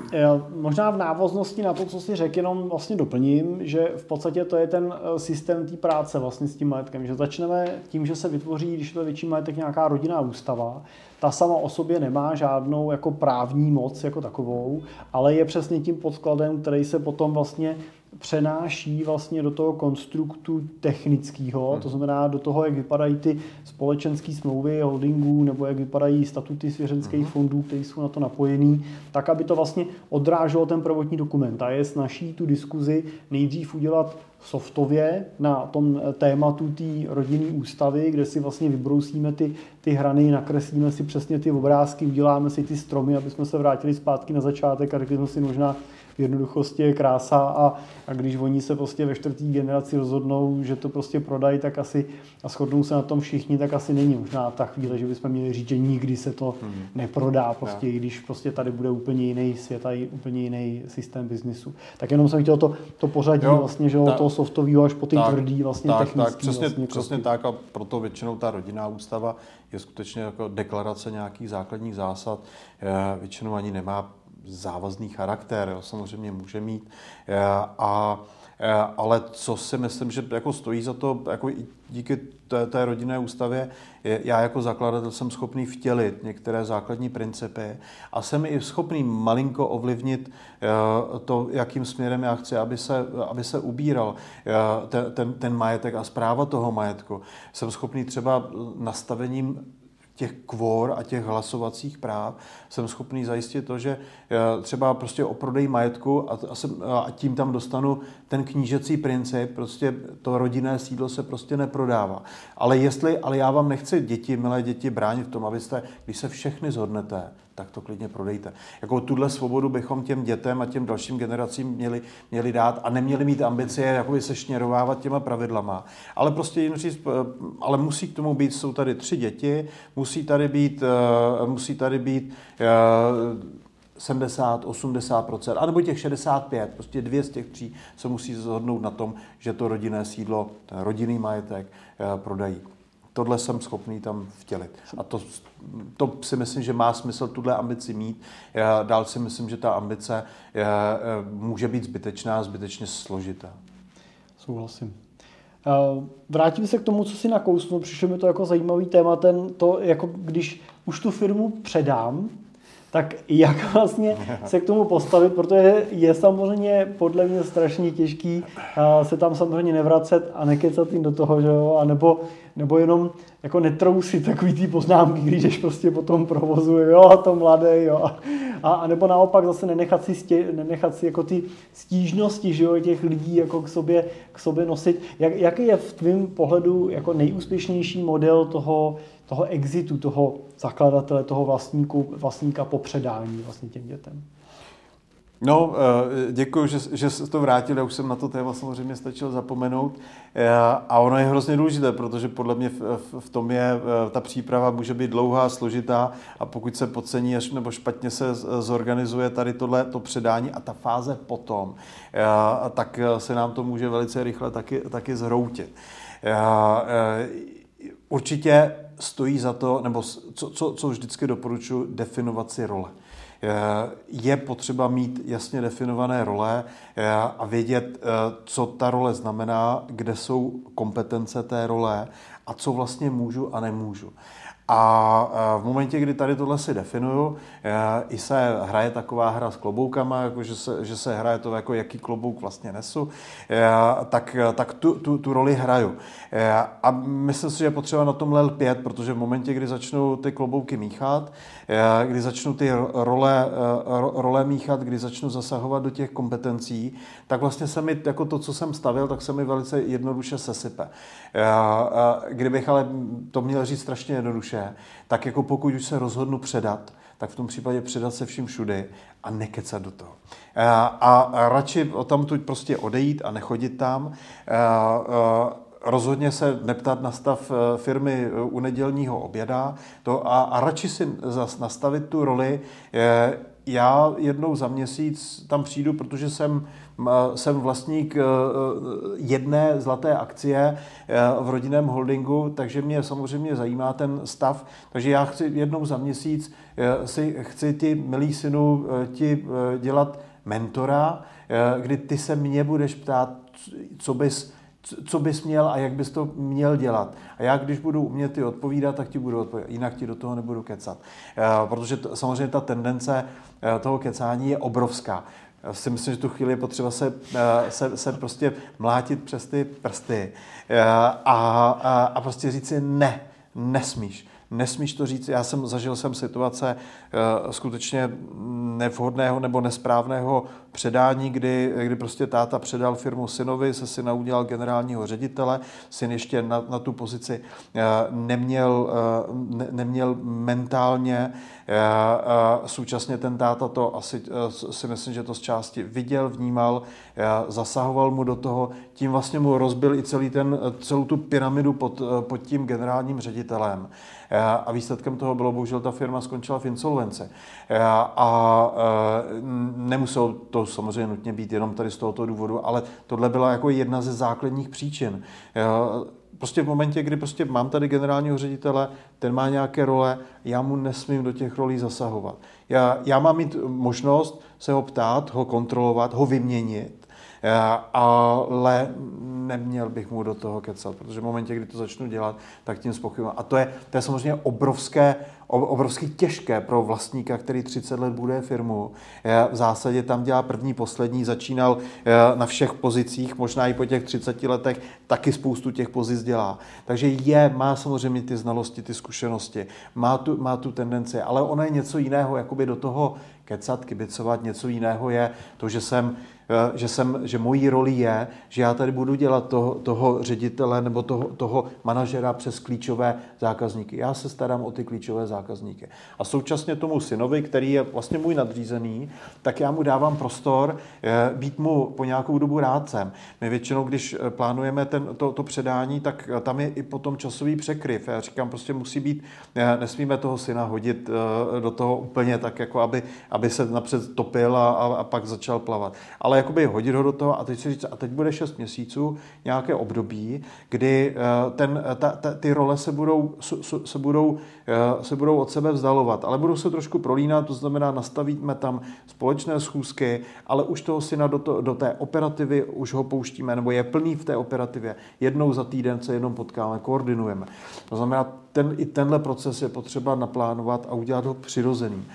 možná v návaznosti na to, co si řekl, jenom vlastně doplním, že v podstatě to je ten eh, systém té práce vlastně s tím majetkem, že začneme tím, že se vytvoří, když to je větší majetek, nějaká rodinná ústava, ta sama o sobě nemá žádnou jako právní moc jako takovou, ale je přesně tím podkladem, který se potom vlastně přenáší vlastně do toho konstruktu technického, hmm. to znamená do toho, jak vypadají ty společenské smlouvy holdingů nebo jak vypadají statuty svěřenských hmm. fondů, které jsou na to napojený, tak, aby to vlastně odráželo ten prvotní dokument. A je snaží tu diskuzi nejdřív udělat softově na tom tématu té rodinné ústavy, kde si vlastně vybrousíme ty, ty hrany, nakreslíme si přesně ty obrázky, uděláme si ty stromy, aby jsme se vrátili zpátky na začátek a řekli jsme si možná, v jednoduchosti je krása a, a když oni se prostě ve čtvrtý generaci rozhodnou, že to prostě prodají, tak asi a shodnou se na tom všichni, tak asi není možná ta chvíle, že bychom měli říct, že nikdy se to hmm. neprodá, prostě, no. když prostě tady bude úplně jiný svět a úplně jiný systém biznisu. Tak jenom jsem chtěl to, to pořadí jo, vlastně, že ta, toho softového až po ty tak, tvrdý vlastně tak, technický. Tak, přesně, vlastně přesně tak a proto většinou ta rodinná ústava je skutečně jako deklarace nějakých základních zásad. Většinou ani nemá závazný charakter, jo, samozřejmě může mít. Eh, a, eh, ale co si myslím, že jako stojí za to, jako i díky té, té rodinné ústavě, já jako zakladatel jsem schopný vtělit některé základní principy a jsem i schopný malinko ovlivnit eh, to, jakým směrem já chci, aby se, aby se ubíral ten, ten, ten majetek a zpráva toho majetku. Jsem schopný třeba nastavením těch kvor a těch hlasovacích práv jsem schopný zajistit to, že eh, třeba prostě o prodej majetku a, a, jsem, a tím tam dostanu ten knížecí princip, prostě to rodinné sídlo se prostě neprodává. Ale jestli, ale já vám nechci děti, milé děti, bránit v tom, abyste, když se všechny zhodnete, tak to klidně prodejte. Jako tuhle svobodu bychom těm dětem a těm dalším generacím měli, měli dát a neměli mít ambice jakoby se šněrovávat těma pravidlama. Ale prostě jen říct, eh, ale musí k tomu být, jsou tady tři děti, musí tady být, eh, musí tady být 70, 80% anebo těch 65, prostě dvě z těch tří se musí zhodnout na tom, že to rodinné sídlo, rodinný majetek eh, prodají tohle jsem schopný tam vtělit. A to, to si myslím, že má smysl tuhle ambici mít. Já dál si myslím, že ta ambice je, eh, může být zbytečná, zbytečně složitá. Souhlasím. Eh, vrátím se k tomu, co si nakousnul. Přišlo mi to jako zajímavý téma, ten, to, jako když už tu firmu předám, tak jak vlastně se k tomu postavit, protože je samozřejmě podle mě strašně těžký eh, se tam samozřejmě nevracet a nekecat jim do toho, že jo, a nebo, jenom jako netrousit takový ty poznámky, když jdeš prostě po tom provozu, jo, to mladé, jo. A, a nebo naopak zase nenechat si, stě, nenechat si jako ty stížnosti, že jo, těch lidí jako k sobě, k sobě nosit. Jak, jaký je v tvém pohledu jako nejúspěšnější model toho, toho exitu, toho zakladatele, toho vlastníku, vlastníka po předání vlastně těm dětem. No, eh, děkuji, že, že se to vrátil. Já už jsem na to téma samozřejmě stačil zapomenout. Eh, a ono je hrozně důležité, protože podle mě v, v tom je, eh, ta příprava může být dlouhá, složitá a pokud se podcení až nebo špatně se zorganizuje tady tohle to předání a ta fáze potom, tak se nám to může velice rychle taky, taky zhroutit. Určitě stojí za to, nebo co, co, co vždycky doporučuji, definovat si role. Je potřeba mít jasně definované role a vědět, eh, co ta role znamená, kde jsou kompetence té role a co vlastně můžu a nemůžu. A v momentě, kdy tady tohle si definuju, i se hraje taková hra s kloboukama, jako že, se, že se hraje to, jako jaký klobouk vlastně nesu, tak, tak tu, tu, tu roli hraju. A myslím si, že je potřeba na tomhle lpět, protože v momentě, kdy začnou ty klobouky míchat, kdy začnu ty role, role míchat, kdy začnu zasahovat do těch kompetencí, tak vlastně se mi, jako to, co jsem stavil, tak se mi velice jednoduše sesype. Kdybych ale to měl říct strašně jednoduše, tak jako pokud už se rozhodnu předat, tak v tom případě předat se vším všudy a nekecat do toho. A, a radši tam tu prostě odejít a nechodit tam. Rozhodně se neptat na stav firmy u nedělního oběda to a, a radši si nastavit tu roli, já jednou za měsíc tam přijdu, protože jsem, jsem vlastník jedné zlaté akcie v rodinném holdingu, takže mě samozřejmě zajímá ten stav. Takže já chci jednou za měsíc si chci ti, milý synu, ti dělat mentora, kdy ty se mě budeš ptát, co bys co bys měl a jak bys to měl dělat. A já, když budu umět ty odpovídat, tak ti budu odpovídat. Jinak ti do toho nebudu kecat. Eh, protože to, samozřejmě ta tendence eh, toho kecání je obrovská. Si myslím, že tu chvíli je potřeba se, eh, se, se prostě mlátit přes ty prsty a, a, a prostě říct si ne, nesmíš nesmíš to říct. Já jsem zažil jsem situace uh, skutečně nevhodného nebo nesprávného předání, kdy, kdy prostě táta předal firmu synovi, se syna udělal generálního ředitele, syn ještě na, na tu pozici uh, neměl, uh, ne, neměl mentálně, současně ten táta to asi si myslím, že to z části viděl, vnímal, zasahoval mu do toho, tím vlastně mu rozbil i celý ten, celou tu pyramidu pod, pod tím generálním ředitelem. Eh, a výsledkem toho bylo, bohužel ta firma skončila v insolvenci. Eh, a eh, nemuselo to samozřejmě nutně být jenom tady z tohoto důvodu, ale tohle byla jako jedna ze základních příčin prostě v momentě, kdy prostě mám tady generálního ředitele, ten má nějaké role, já mu nesmím do těch rolí zasahovat. Já, já mám mít možnost se ho ptát, ho kontrolovat, ho vyměnit, ale neměl bych mu do toho kecat, protože v momentě, kdy to začnu dělat, tak tím spochybnu. A to je, to je samozřejmě obrovské, obrovsky těžké pro vlastníka, který 30 let bude firmu. Eh, v zásadě tam dělá první, poslední, začínal eh, na všech pozicích, možná i po těch 30 letech taky spoustu těch pozic dělá. Takže je, má samozřejmě ty znalosti, ty zkušenosti, má tu, má tu tendenci, ale ono je něco jiného, jakoby do toho kecat, kibicovat, něco jiného je to, že jsem Eh, že, jsem, že mojí roli je, že já tady budu dělat toho, toho ředitele nebo toho, toho manažera přes klíčové zákazníky. Já se starám o ty klíčové zákazníky. A současně tomu synovi, který je vlastně můj nadřízený, tak já mu dávám prostor eh, být mu po nějakou dobu rádcem. My většinou, když eh, plánujeme ten, to, to předání, tak tam je i potom časový překryv. Já říkám, prostě musí být, nesmíme toho syna hodit do toho úplně tak, jako aby, aby se napřed topil a, a, a pak začal plavat. Ale ale jakoby hodit ho do toho a teď si říct, a teď bude 6 měsíců, nějaké období, kdy eh, ten, ta, ta, ty role se budou, se, budou, eh, se budou od sebe vzdalovat, ale budou se trošku prolínat, to znamená nastavíme tam společné schůzky, ale už toho syna do, to, do té operativy už ho pouštíme, nebo je plný v té operativě. Jednou za týden se jenom potkáme, koordinujeme. To znamená, ten, i tenhle proces je potřeba naplánovat a udělat ho přirozeným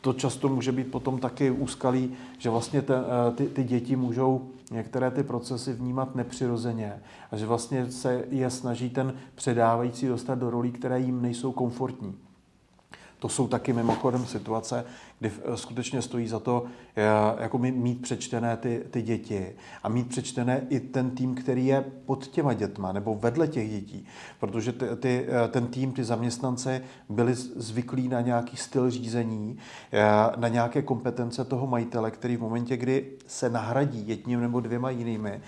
to často může být potom taky úskalý, že vlastně te, eh, ty, ty děti můžou některé ty procesy vnímat nepřirozeně a že vlastně se je snaží ten předávající dostat do rolí, které jim nejsou komfortní. To jsou taky mimochodem situace, kdy eh, skutečně stojí za to eh, jako mít přečtené ty, ty děti a mít přečtené i ten tým, který je pod těma dětma nebo vedle těch dětí. Protože ty, ty, eh, ten tým, ty zaměstnanci byli zvyklí na nějaký styl řízení, na nějaké kompetence toho majitele, který v momentě, kdy se nahradí jedním nebo dvěma jinými,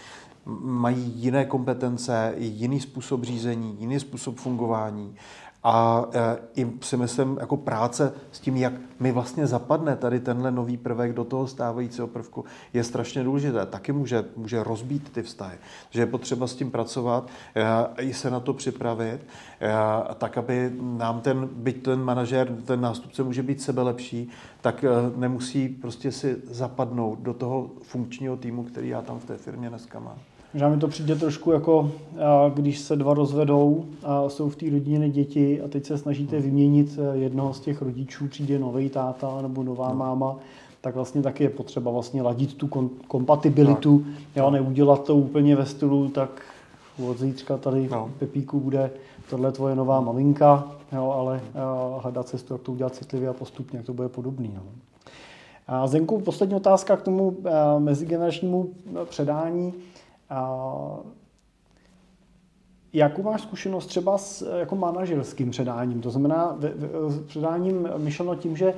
mají jiné kompetence, jiný způsob řízení, jiný způsob fungování a e, i si myslím, jako práce s tím, jak mi vlastně zapadne tady tenhle nový prvek do toho stávajícího prvku, je strašně důležité. Taky může, může rozbít ty vztahy. Že je potřeba s tím pracovat, e, i se na to připravit, e, tak, aby nám ten, byť ten manažer, ten nástupce může být sebe lepší, tak nemusí prostě si zapadnout do toho funkčního týmu, který já tam v té firmě dneska mám. Možná mi to přijde trošku jako, když se dva rozvedou a jsou v té rodině děti a teď se snažíte vyměnit e, jednoho z těch rodičů, přijde nový táta nebo nová no. máma, tak vlastně taky je potřeba vlastně ladit tu kompatibilitu, tak. jo, neudělat to úplně ve stylu, tak od zítřka tady no. Pepíku bude tohle tvoje nová maminka, jo, ale hledat cestu, jak to udělat citlivě a postupně, jak to bude podobný. No. A Zenku, poslední otázka k tomu mezigeneračnímu předání. Jakou máš zkušenost třeba s jako manažerským předáním? To znamená předáním myšleno tím, že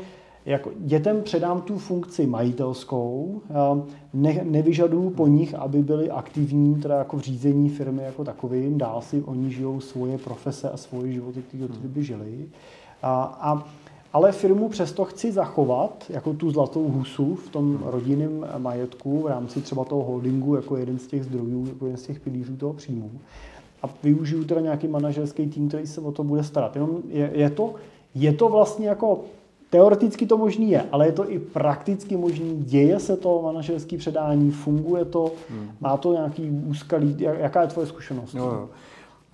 jako dětem předám tu funkci majitelskou, ne, nevyžaduju po nich, aby byli aktivní teda jako v řízení firmy jako takovým, dál si oni žijou svoje profese a svoje životy, které by žili. A, a ale firmu přesto chci zachovat jako tu zlatou husu v tom rodinném majetku v rámci třeba toho holdingu jako jeden z těch zdrojů, jako jeden z těch pilířů toho příjmu. A využiju teda nějaký manažerský tým, který se o to bude starat. Jenom je, je, to, je to vlastně jako Teoreticky to možný je, ale je to i prakticky možný. Děje se to manažerské předání, funguje to, hmm. má to nějaký úskalí. Jaká je tvoje zkušenost? Jo, jo.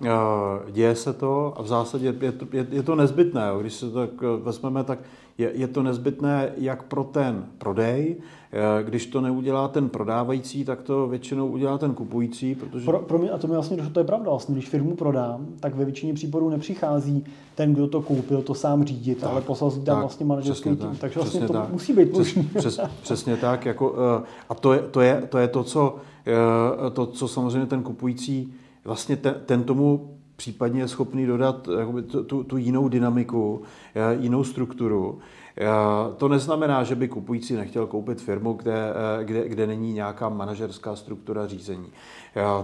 Eh, děje se to a v zásadě je to, je, je to nezbytné. Když se to tak eh, vezmeme, tak je, je to nezbytné jak pro ten prodej, eh, když to neudělá ten prodávající, tak to většinou udělá ten kupující. Protože... Pro, pro mě, a to mi vlastně došlo, to je pravda, vlastně, když firmu prodám, tak ve většině případů nepřichází ten, kdo to koupil, to sám řídit, tak, ale poslal tam vlastně manažerský tým. Tak, takže vlastně to tak. musí být přes, přes, Přesně tak. Jako, a to je, to je, to je to, co, to, co samozřejmě ten kupující vlastně ten, ten tomu případně je schopný dodat jakoby, tu, tu jinou dynamiku, eh, jinou strukturu. Eh, to neznamená, že by kupující nechtěl koupit firmu, kde, eh, kde, kde není nějaká manažerská struktura řízení.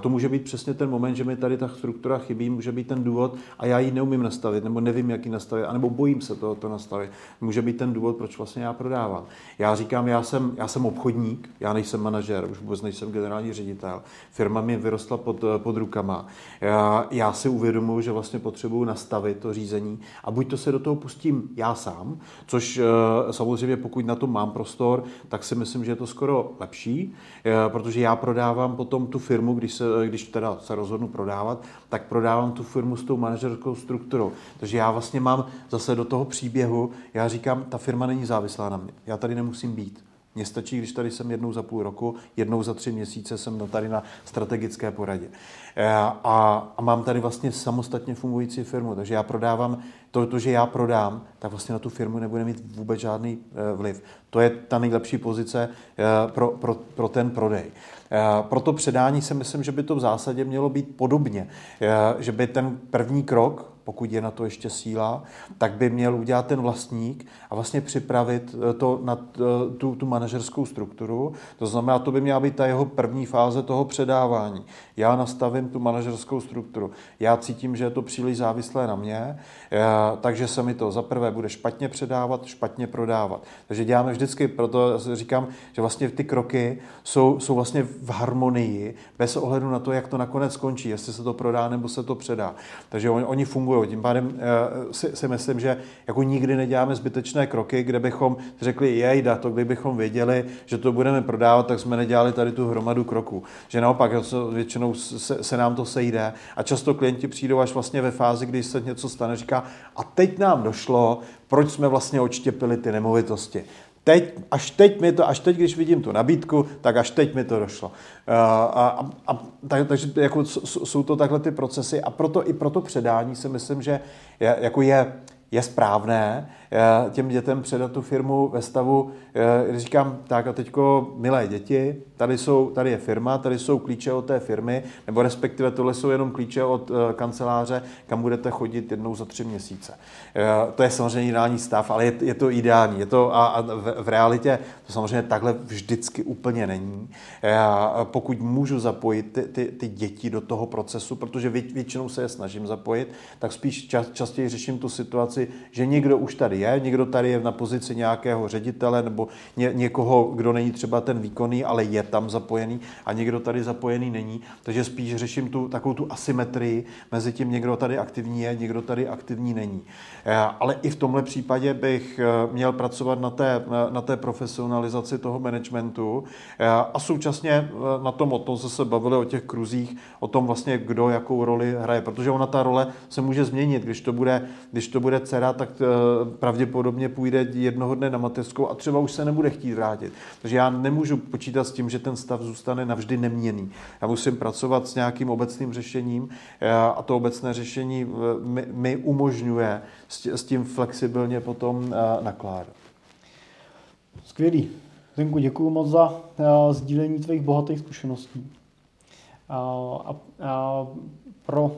To může být přesně ten moment, že mi tady ta struktura chybí, může být ten důvod a já ji neumím nastavit, nebo nevím, jak ji nastavit, anebo bojím se toho to nastavit. Může být ten důvod, proč vlastně já prodávám. Já říkám, já jsem, já jsem obchodník, já nejsem manažer, už vůbec nejsem generální ředitel. Firma mi vyrostla pod, pod rukama. Já, já si uvědomuji, že vlastně potřebuji nastavit to řízení a buď to se do toho pustím já sám, což eh, samozřejmě pokud na to mám prostor, tak si myslím, že je to skoro lepší, eh, protože já prodávám potom tu firmu, když, se, když teda se rozhodnu prodávat, tak prodávám tu firmu s tou manažerskou strukturou. Takže já vlastně mám zase do toho příběhu, já říkám, ta firma není závislá na mě. Já tady nemusím být. Mně stačí, když tady jsem jednou za půl roku, jednou za tři měsíce jsem tady na strategické poradě. Eh, a, a mám tady vlastně samostatně fungující firmu, takže já prodávám, to, to, že já prodám, tak vlastně na tu firmu nebude mít vůbec žádný eh, vliv. To je ta nejlepší pozice eh, pro, pro, pro ten prodej. Pro to předání si myslím, že by to v zásadě mělo být podobně, že by ten první krok, pokud je na to ještě síla, tak by měl udělat ten vlastník a vlastně připravit eh, to na eh, tu, tu manažerskou strukturu. To znamená, to by měla být ta jeho první fáze toho předávání. Já nastavím tu manažerskou strukturu. Já cítím, že je to příliš závislé na mě, eh, takže se mi to za prvé bude špatně předávat, špatně prodávat. Takže děláme vždycky, proto říkám, že vlastně ty kroky jsou, jsou vlastně v harmonii, bez ohledu na to, jak to nakonec skončí, jestli se to prodá nebo se to předá. Takže oni, oni fungují. Tím pádem si, si myslím, že jako nikdy neděláme zbytečné kroky, kde bychom řekli, jejda, to kdybychom věděli, že to budeme prodávat, tak jsme nedělali tady tu hromadu kroků. Že naopak většinou se, se nám to sejde a často klienti přijdou až vlastně ve fázi, kdy se něco stane, říká, a teď nám došlo, proč jsme vlastně odštěpili ty nemovitosti. Teď, až teď mi to, až teď, když vidím tu nabídku, tak až teď mi to došlo. A, a, a, tak, takže jako jsou to takhle ty procesy a proto i proto předání si myslím, že je, jako je, je správné, těm dětem předat tu firmu ve stavu, když říkám, tak a teďko, milé děti, tady, jsou, tady je firma, tady jsou klíče od té firmy, nebo respektive tohle jsou jenom klíče od eh, kanceláře, kam budete chodit jednou za tři měsíce. To je samozřejmě ideální stav, ale je, je to ideální. Je to, a, a v, v realitě to samozřejmě takhle vždycky úplně není. Pokud můžu zapojit ty, ty, ty děti do toho procesu, protože většinou se je snažím zapojit, tak spíš čas, častěji řeším tu situaci, že někdo už tady je, někdo tady je na pozici nějakého ředitele nebo ně, někoho, kdo není třeba ten výkonný, ale je tam zapojený a někdo tady zapojený není. Takže spíš řeším tu takovou tu asymetrii mezi tím, někdo tady aktivní je, někdo tady aktivní není. Eh, ale i v tomhle případě bych eh, měl pracovat na té, eh, na té profesionalizaci toho managementu a současně na tom, o tom se bavili o těch kruzích, o tom vlastně, kdo jakou roli hraje, protože ona ta role se může změnit. Když to bude, když to bude dcera, tak pravděpodobně půjde jednoho dne na mateřskou a třeba už se nebude chtít vrátit. Takže já nemůžu počítat s tím, že ten stav zůstane navždy neměný. Já musím pracovat s nějakým obecným řešením a to obecné řešení mi, mi umožňuje s tím flexibilně potom nakládat. Skvělý. Zdenku, děkuji moc za sdílení tvých bohatých zkušeností. A, a, pro,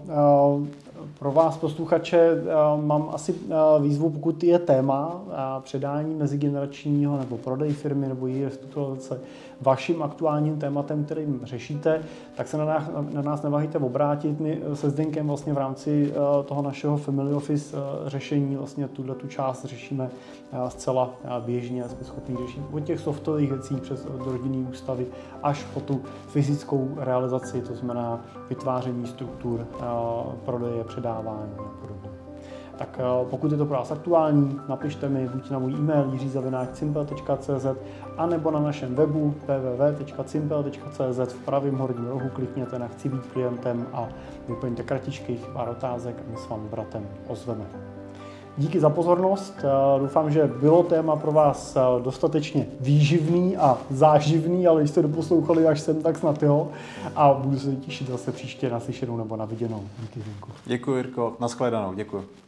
pro vás posluchače mám asi výzvu, pokud je téma předání mezigeneračního nebo prodej firmy nebo její restrukturalizace vaším aktuálním tématem, kterým řešíte, tak se na nás, neváhejte obrátit. My se Zdenkem vlastně v rámci toho našeho Family Office řešení vlastně tuhle tu část řešíme zcela běžně. Jsme schopni řešit od těch softových věcí přes rodinný ústavy až po tu fyzickou realizaci, to znamená vytváření struktur, prodeje, předávání a podobně. Tak pokud je to pro vás aktuální, napište mi buď na můj e-mail jiřizavináčcimpel.cz a nebo na našem webu www.cimpel.cz v pravém horním rohu klikněte na Chci být klientem a vyplňte kartičky, pár otázek a my s vámi bratem ozveme. Díky za pozornost. Doufám, že bylo téma pro vás dostatečně výživný a záživný, ale jste doposlouchali až sem, tak snad jo. A budu se těšit zase příště na slyšenou nebo na viděnou. Díky, Děkuji, Jirko. Naschledanou. Děkuji.